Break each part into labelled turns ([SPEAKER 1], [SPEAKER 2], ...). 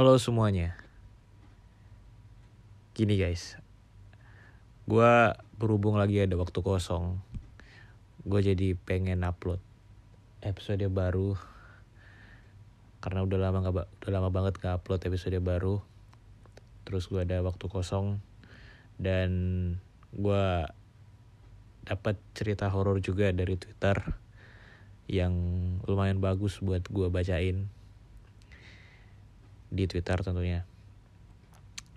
[SPEAKER 1] Halo semuanya. Gini guys. Gua berhubung lagi ada waktu kosong. Gue jadi pengen upload episode baru. Karena udah lama gak, udah lama banget gak upload episode baru. Terus gue ada waktu kosong dan gue dapat cerita horor juga dari Twitter yang lumayan bagus buat gue bacain di Twitter tentunya.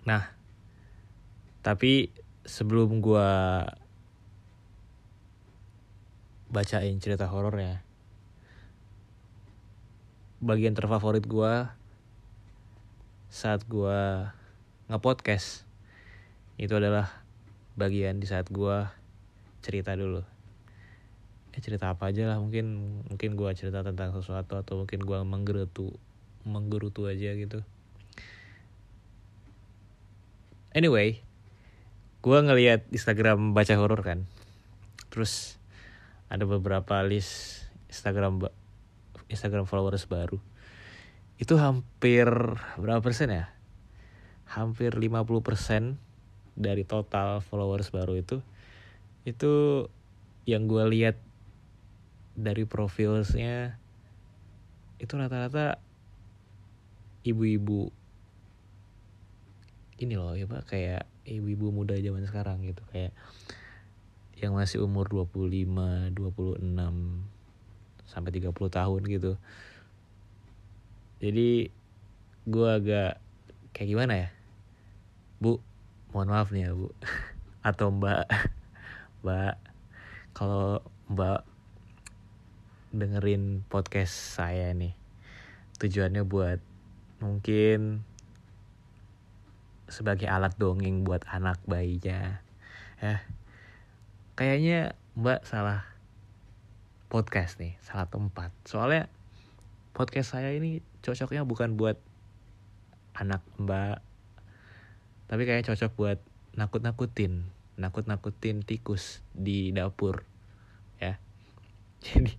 [SPEAKER 1] Nah, tapi sebelum gue bacain cerita horornya, bagian terfavorit gue saat gue ngepodcast itu adalah bagian di saat gue cerita dulu. Eh cerita apa aja lah mungkin mungkin gue cerita tentang sesuatu atau mungkin gue menggerutu menggerutu aja gitu. Anyway, gue ngeliat Instagram baca horor kan, terus ada beberapa list Instagram Instagram followers baru. Itu hampir berapa persen ya? Hampir 50 persen dari total followers baru itu itu yang gue lihat dari profilnya itu rata-rata ibu-ibu ini loh ya pak kayak ibu-ibu muda zaman sekarang gitu kayak yang masih umur 25, 26 sampai 30 tahun gitu. Jadi gue agak kayak gimana ya? Bu, mohon maaf nih ya, Bu. Atau Mbak. Mbak kalau Mbak dengerin podcast saya nih. Tujuannya buat mungkin sebagai alat dongeng buat anak bayinya. Ya kayaknya mbak salah podcast nih salah tempat. Soalnya podcast saya ini cocoknya bukan buat anak mbak tapi kayak cocok buat nakut-nakutin nakut-nakutin tikus di dapur ya. Jadi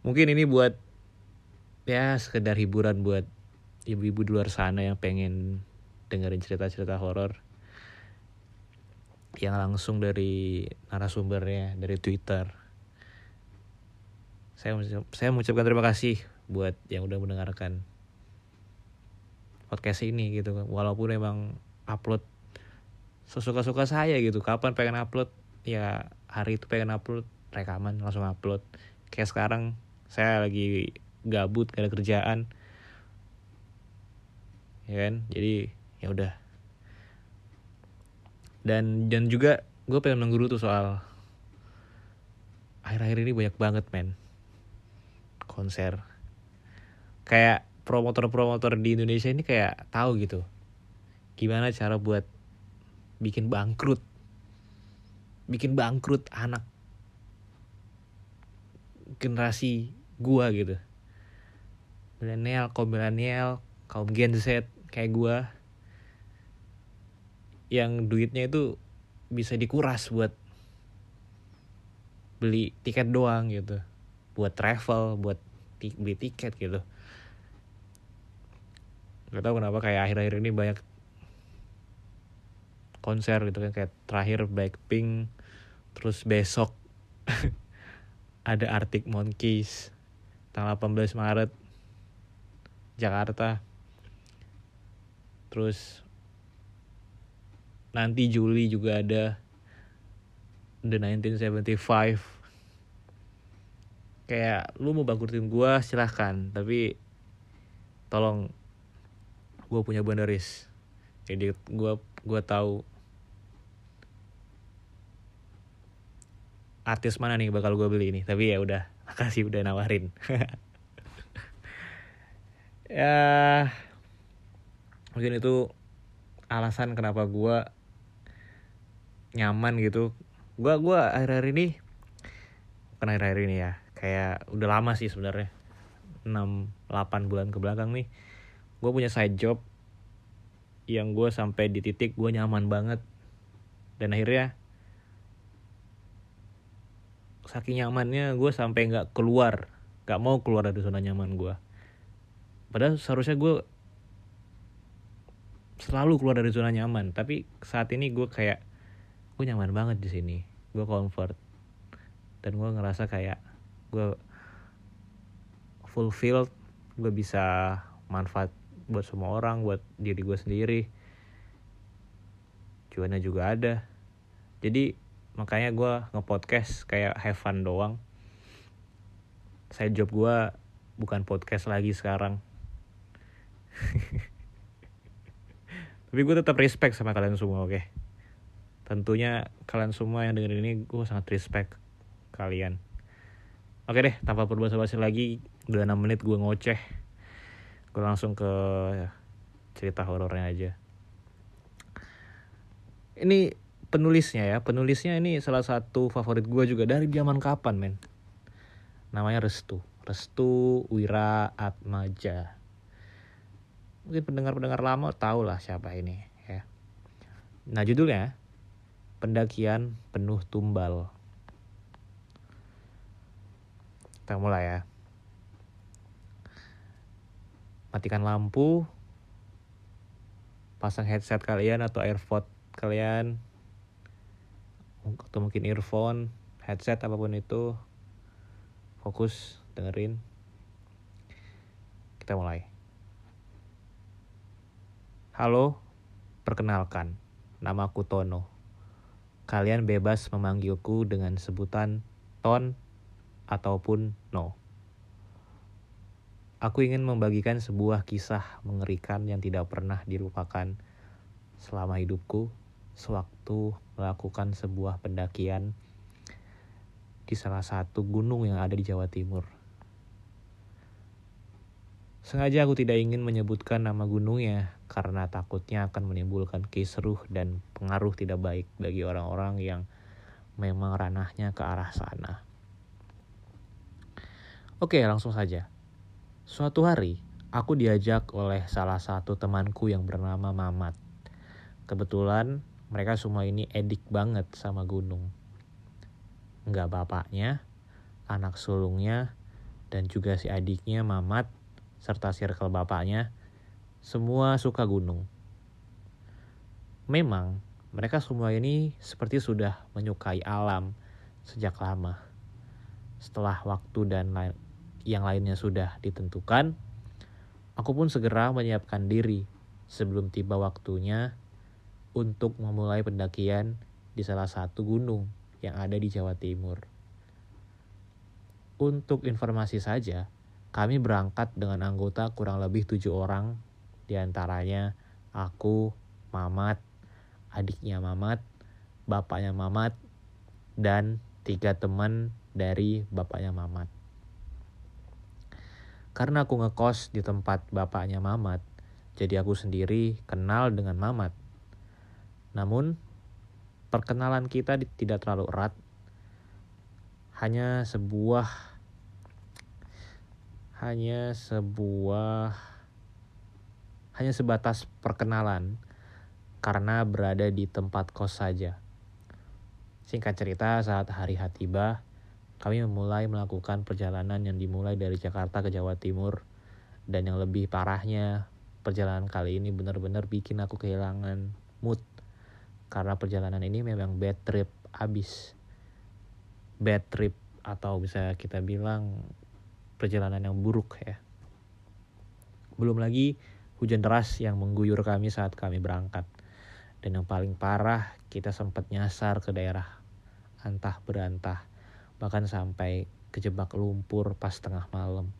[SPEAKER 1] mungkin ini buat ya sekedar hiburan buat ibu-ibu di luar sana yang pengen dengerin cerita-cerita horor yang langsung dari narasumbernya dari Twitter. Saya saya mengucapkan terima kasih buat yang udah mendengarkan podcast ini gitu. Walaupun emang upload sesuka-suka saya gitu. Kapan pengen upload? Ya hari itu pengen upload rekaman langsung upload. Kayak sekarang saya lagi gabut gak ada kerjaan. Ya kan? Jadi ya udah. Dan dan juga gue pengen mengguru tuh soal akhir-akhir ini banyak banget men. Konser. Kayak promotor-promotor di Indonesia ini kayak tahu gitu gimana cara buat bikin bangkrut bikin bangkrut anak generasi gua gitu milenial kaum milenial kaum Gen Z kayak gua. Yang duitnya itu bisa dikuras buat beli tiket doang gitu. Buat travel buat beli tiket gitu. Gak tau kenapa kayak akhir-akhir ini banyak konser gitu kan kayak terakhir Blackpink terus besok ada Arctic Monkeys tanggal 18 Maret Jakarta. Terus nanti Juli juga ada The 1975 kayak lu mau bangkrutin gue silahkan. Tapi tolong gue punya bandaris jadi gue gue tahu artis mana nih bakal gue beli ini. Tapi ya udah makasih udah nawarin ya mungkin itu alasan kenapa gue nyaman gitu. Gua gua akhir-akhir ini bukan akhir-akhir ini ya kayak udah lama sih sebenarnya. 6 8 bulan ke belakang nih gue punya side job yang gue sampai di titik gue nyaman banget. Dan akhirnya saking nyamannya gue sampai nggak keluar nggak mau keluar dari zona nyaman gue padahal seharusnya gue selalu keluar dari zona nyaman tapi saat ini gue kayak gue nyaman banget di sini. Gue comfort. Dan gue ngerasa kayak gue fulfilled gue bisa manfaat buat semua orang buat diri gue sendiri. Cuannya juga ada. Jadi makanya gue ngepodcast kayak have fun doang. Saya job gue bukan podcast lagi sekarang tapi gue tetap respect sama kalian semua oke? Okay? tentunya kalian semua yang dengerin ini gue sangat respect kalian. Oke deh tanpa berbahasa-basi lagi udah 6 menit gue ngoceh. Gue langsung ke cerita horornya aja. Ini penulisnya ya penulisnya ini salah satu favorit gue juga dari zaman kapan men? Namanya Restu. Restu Wira Atmaja mungkin pendengar-pendengar lama tahu lah siapa ini ya. Nah judulnya pendakian penuh tumbal. Kita mulai ya. Matikan lampu, pasang headset kalian atau earphone kalian, atau mungkin earphone, headset apa pun itu, fokus dengerin. Kita mulai. Halo, perkenalkan, namaku Tono. Kalian bebas memanggilku dengan sebutan Ton ataupun No. Aku ingin membagikan sebuah kisah mengerikan yang tidak pernah dilupakan selama hidupku sewaktu melakukan sebuah pendakian di salah satu gunung yang ada di Jawa Timur. Sengaja aku tidak ingin menyebutkan nama gunungnya karena takutnya akan menimbulkan kisruh dan pengaruh tidak baik bagi orang-orang yang memang ranahnya ke arah sana. Oke, langsung saja. Suatu hari, aku diajak oleh salah satu temanku yang bernama Mamat. Kebetulan mereka semua ini edik banget sama gunung. Enggak bapaknya, anak sulungnya, dan juga si adiknya Mamat serta circle bapaknya, semua suka gunung. Memang, mereka semua ini seperti sudah menyukai alam sejak lama. Setelah waktu dan lain, yang lainnya sudah ditentukan, aku pun segera menyiapkan diri sebelum tiba waktunya untuk memulai pendakian di salah satu gunung yang ada di Jawa Timur. Untuk informasi saja, kami berangkat dengan anggota kurang lebih tujuh orang, di antaranya aku, Mamat, adiknya Mamat, bapaknya Mamat, dan tiga teman dari bapaknya Mamat. Karena aku ngekos di tempat bapaknya Mamat, jadi aku sendiri kenal dengan Mamat. Namun, perkenalan kita tidak terlalu erat, hanya sebuah hanya sebuah hanya sebatas perkenalan karena berada di tempat kos saja. Singkat cerita, saat hari H tiba, kami memulai melakukan perjalanan yang dimulai dari Jakarta ke Jawa Timur. Dan yang lebih parahnya, perjalanan kali ini benar-benar bikin aku kehilangan mood. Karena perjalanan ini memang bad trip abis. Bad trip atau bisa kita bilang perjalanan yang buruk ya. Belum lagi hujan deras yang mengguyur kami saat kami berangkat. Dan yang paling parah, kita sempat nyasar ke daerah antah berantah, bahkan sampai kejebak lumpur pas tengah malam.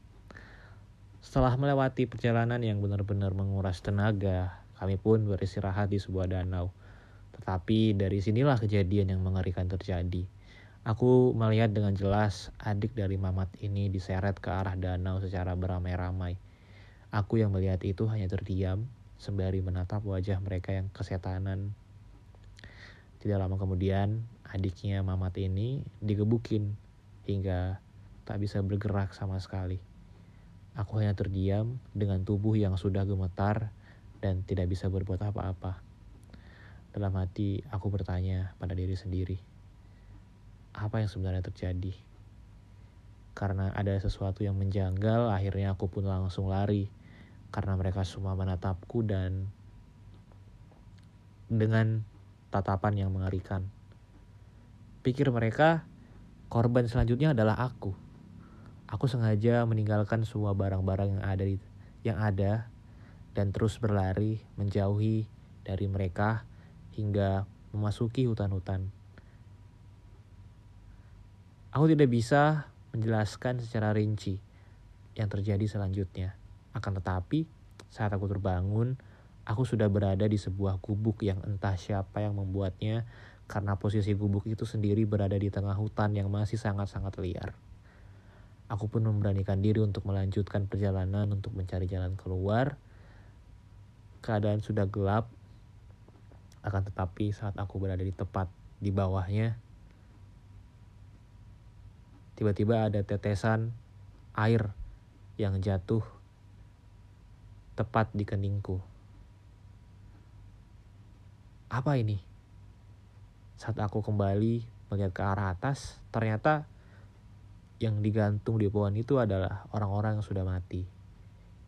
[SPEAKER 1] Setelah melewati perjalanan yang benar-benar menguras tenaga, kami pun beristirahat di sebuah danau. Tetapi dari sinilah kejadian yang mengerikan terjadi. Aku melihat dengan jelas adik dari Mamat ini diseret ke arah danau secara beramai-ramai. Aku yang melihat itu hanya terdiam sembari menatap wajah mereka yang kesetanan. Tidak lama kemudian, adiknya Mamat ini digebukin hingga tak bisa bergerak sama sekali. Aku hanya terdiam dengan tubuh yang sudah gemetar dan tidak bisa berbuat apa-apa. Dalam hati, aku bertanya pada diri sendiri apa yang sebenarnya terjadi. Karena ada sesuatu yang menjanggal, akhirnya aku pun langsung lari. Karena mereka semua menatapku dan dengan tatapan yang mengerikan. Pikir mereka korban selanjutnya adalah aku. Aku sengaja meninggalkan semua barang-barang yang ada di yang ada dan terus berlari menjauhi dari mereka hingga memasuki hutan-hutan. Aku tidak bisa menjelaskan secara rinci yang terjadi selanjutnya. Akan tetapi, saat aku terbangun, aku sudah berada di sebuah gubuk yang entah siapa yang membuatnya karena posisi gubuk itu sendiri berada di tengah hutan yang masih sangat-sangat liar. Aku pun memberanikan diri untuk melanjutkan perjalanan untuk mencari jalan keluar. Keadaan sudah gelap, akan tetapi saat aku berada di tepat di bawahnya, tiba-tiba ada tetesan air yang jatuh tepat di keningku. Apa ini? Saat aku kembali melihat ke arah atas, ternyata yang digantung di pohon itu adalah orang-orang yang sudah mati.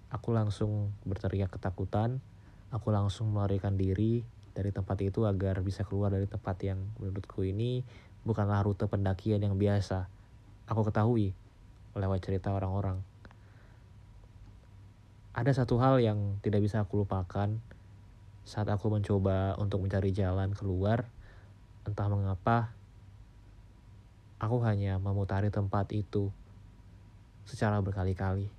[SPEAKER 1] Aku langsung berteriak ketakutan. Aku langsung melarikan diri dari tempat itu agar bisa keluar dari tempat yang menurutku ini bukanlah rute pendakian yang biasa. Aku ketahui lewat cerita orang-orang. Ada satu hal yang tidak bisa aku lupakan saat aku mencoba untuk mencari jalan keluar. Entah mengapa Aku hanya memutari tempat itu secara berkali-kali.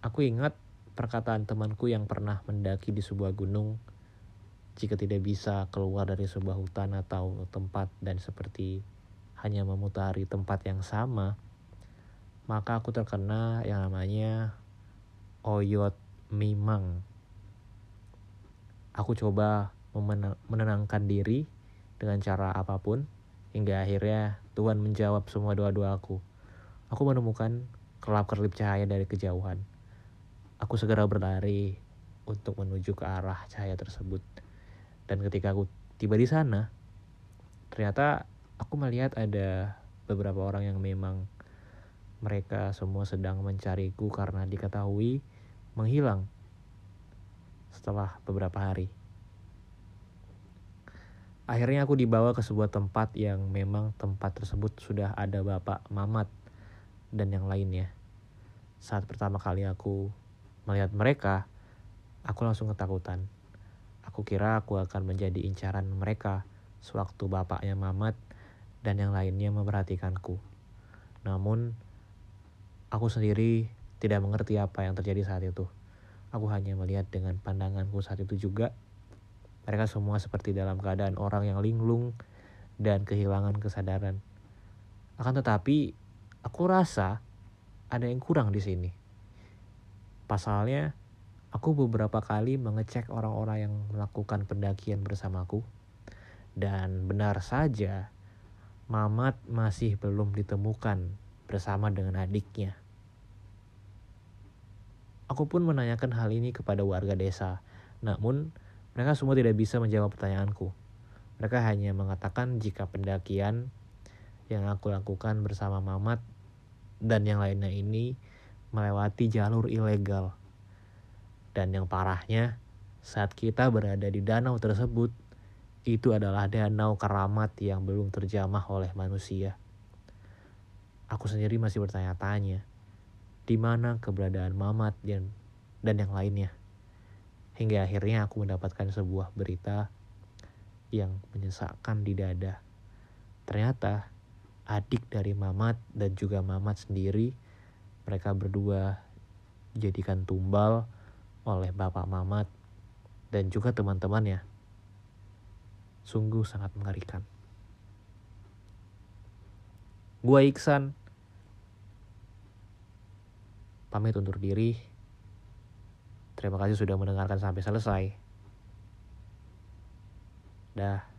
[SPEAKER 1] Aku ingat perkataan temanku yang pernah mendaki di sebuah gunung jika tidak bisa keluar dari sebuah hutan atau tempat dan seperti hanya memutari tempat yang sama, maka aku terkena yang namanya oyot mimang. Aku coba menenangkan diri dengan cara apa pun, Hingga akhirnya Tuhan menjawab semua doa-doaku. Aku menemukan kelap-kelip cahaya dari kejauhan. Aku segera berlari untuk menuju ke arah cahaya tersebut. Dan ketika aku tiba di sana, ternyata aku melihat ada beberapa orang yang memang mereka semua sedang mencariku karena diketahui menghilang setelah beberapa hari. Akhirnya aku dibawa ke sebuah tempat yang memang tempat tersebut sudah ada Bapak Mamat dan yang lainnya. Saat pertama kali aku melihat mereka, aku langsung ketakutan. Aku kira aku akan menjadi incaran mereka sewaktu bapaknya Mamat dan yang lainnya memperhatikanku. Namun, aku sendiri tidak mengerti apa yang terjadi saat itu. Aku hanya melihat dengan pandanganku saat itu juga mereka semua seperti dalam keadaan orang yang linglung dan kehilangan kesadaran. Akan tetapi, aku rasa ada yang kurang di sini. Pasalnya, aku beberapa kali mengecek orang-orang yang melakukan pendakian bersamaku. Dan benar saja, Mamat masih belum ditemukan bersama dengan adiknya. Aku pun menanyakan hal ini kepada warga desa. Namun, mereka semua tidak bisa menjawab pertanyaanku. Mereka hanya mengatakan jika pendakian yang aku lakukan bersama Mamat dan yang lainnya ini melewati jalur ilegal. Dan yang parahnya, saat kita berada di danau tersebut, itu adalah danau keramat yang belum terjamah oleh manusia. Aku sendiri masih bertanya-tanya, di mana keberadaan Mamat dan, dan yang lainnya. Hingga akhirnya aku mendapatkan sebuah berita yang menyesakkan di dada. Ternyata adik dari Mamat dan juga Mamat sendiri, mereka berdua dijadikan tumbal oleh bapak Mamat dan juga teman-temannya. Sungguh sangat mengerikan. Gua Iksan pamit undur diri. Terima kasih sudah mendengarkan sampai selesai. Dah.